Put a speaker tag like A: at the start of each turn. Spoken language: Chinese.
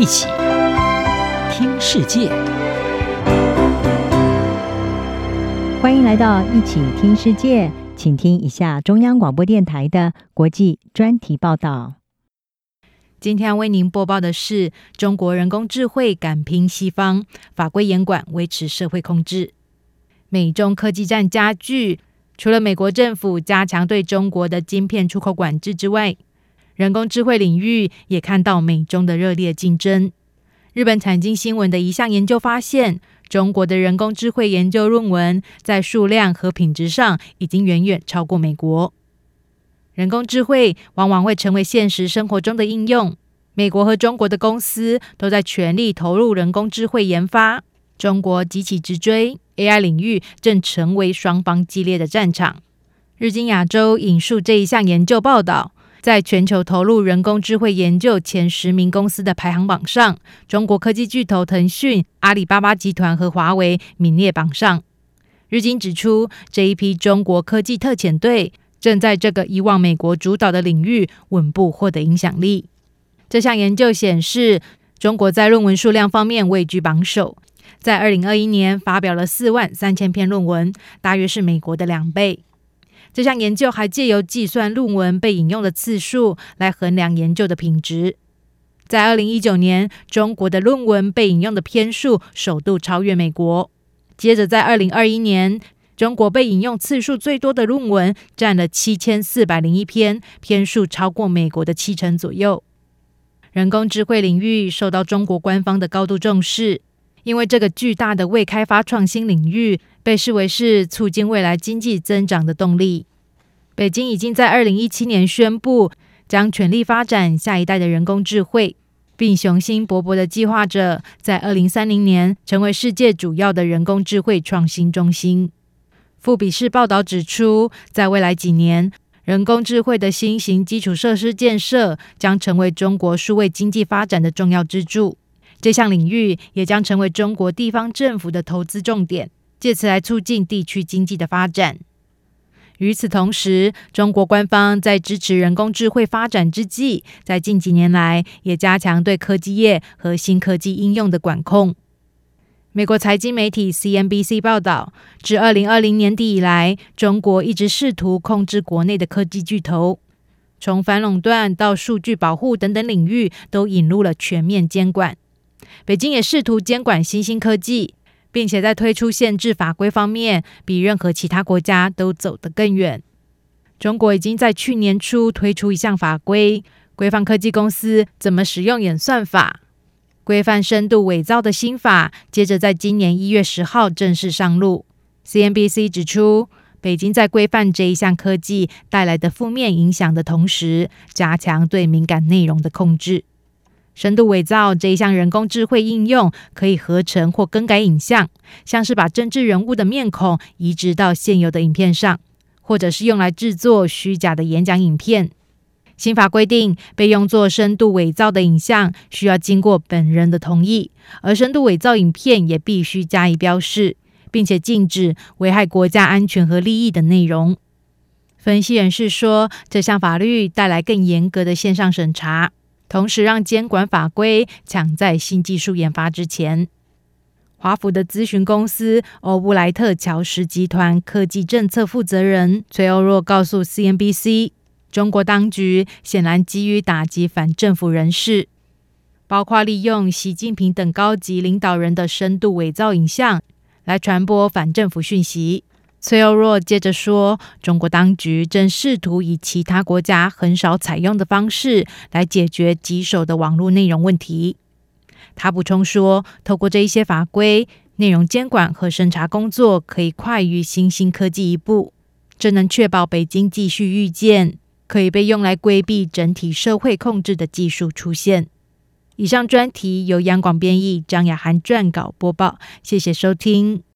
A: 一起听世界，
B: 欢迎来到一起听世界，请听一下中央广播电台的国际专题报道。
C: 今天为您播报的是：中国人工智慧敢拼西方，法规严管维持社会控制。美中科技战加剧，除了美国政府加强对中国的晶片出口管制之外，人工智慧领域也看到美中的热烈竞争。日本产经新闻的一项研究发现，中国的人工智慧研究论文在数量和品质上已经远远超过美国。人工智慧往往会成为现实生活中的应用，美国和中国的公司都在全力投入人工智慧研发，中国急起直追，AI 领域正成为双方激烈的战场。日经亚洲引述这一项研究报道。在全球投入人工智慧研究前十名公司的排行榜上，中国科技巨头腾讯、阿里巴巴集团和华为名列榜上。日经指出，这一批中国科技特遣队正在这个以往美国主导的领域稳步获得影响力。这项研究显示，中国在论文数量方面位居榜首，在二零二一年发表了四万三千篇论文，大约是美国的两倍。这项研究还借由计算论文被引用的次数来衡量研究的品质。在二零一九年，中国的论文被引用的篇数首度超越美国。接着，在二零二一年，中国被引用次数最多的论文占了七千四百零一篇，篇数超过美国的七成左右。人工智慧领域受到中国官方的高度重视，因为这个巨大的未开发创新领域。被视为是促进未来经济增长的动力。北京已经在二零一七年宣布，将全力发展下一代的人工智慧，并雄心勃勃地计划着在二零三零年成为世界主要的人工智慧创新中心。富比士报道指出，在未来几年，人工智慧的新型基础设施建设将成为中国数位经济发展的重要支柱。这项领域也将成为中国地方政府的投资重点。借此来促进地区经济的发展。与此同时，中国官方在支持人工智慧发展之际，在近几年来也加强对科技业和新科技应用的管控。美国财经媒体 CNBC 报道，自二零二零年底以来，中国一直试图控制国内的科技巨头，从反垄断到数据保护等等领域，都引入了全面监管。北京也试图监管新兴科技。并且在推出限制法规方面，比任何其他国家都走得更远。中国已经在去年初推出一项法规，规范科技公司怎么使用演算法。规范深度伪造的新法，接着在今年一月十号正式上路。CNBC 指出，北京在规范这一项科技带来的负面影响的同时，加强对敏感内容的控制。深度伪造这一项人工智慧应用，可以合成或更改影像，像是把政治人物的面孔移植到现有的影片上，或者是用来制作虚假的演讲影片。新法规定，被用作深度伪造的影像需要经过本人的同意，而深度伪造影片也必须加以标示，并且禁止危害国家安全和利益的内容。分析人士说，这项法律带来更严格的线上审查。同时，让监管法规抢在新技术研发之前。华府的咨询公司欧布莱特乔什集团科技政策负责人崔欧若告诉 CNBC，中国当局显然急于打击反政府人士，包括利用习近平等高级领导人的深度伪造影像来传播反政府讯息。崔欧若接着说：“中国当局正试图以其他国家很少采用的方式来解决棘手的网络内容问题。”他补充说：“透过这一些法规，内容监管和审查工作可以快于新兴科技一步，这能确保北京继续预见可以被用来规避整体社会控制的技术出现。”以上专题由央广编译，张雅涵撰稿播报。谢谢收听。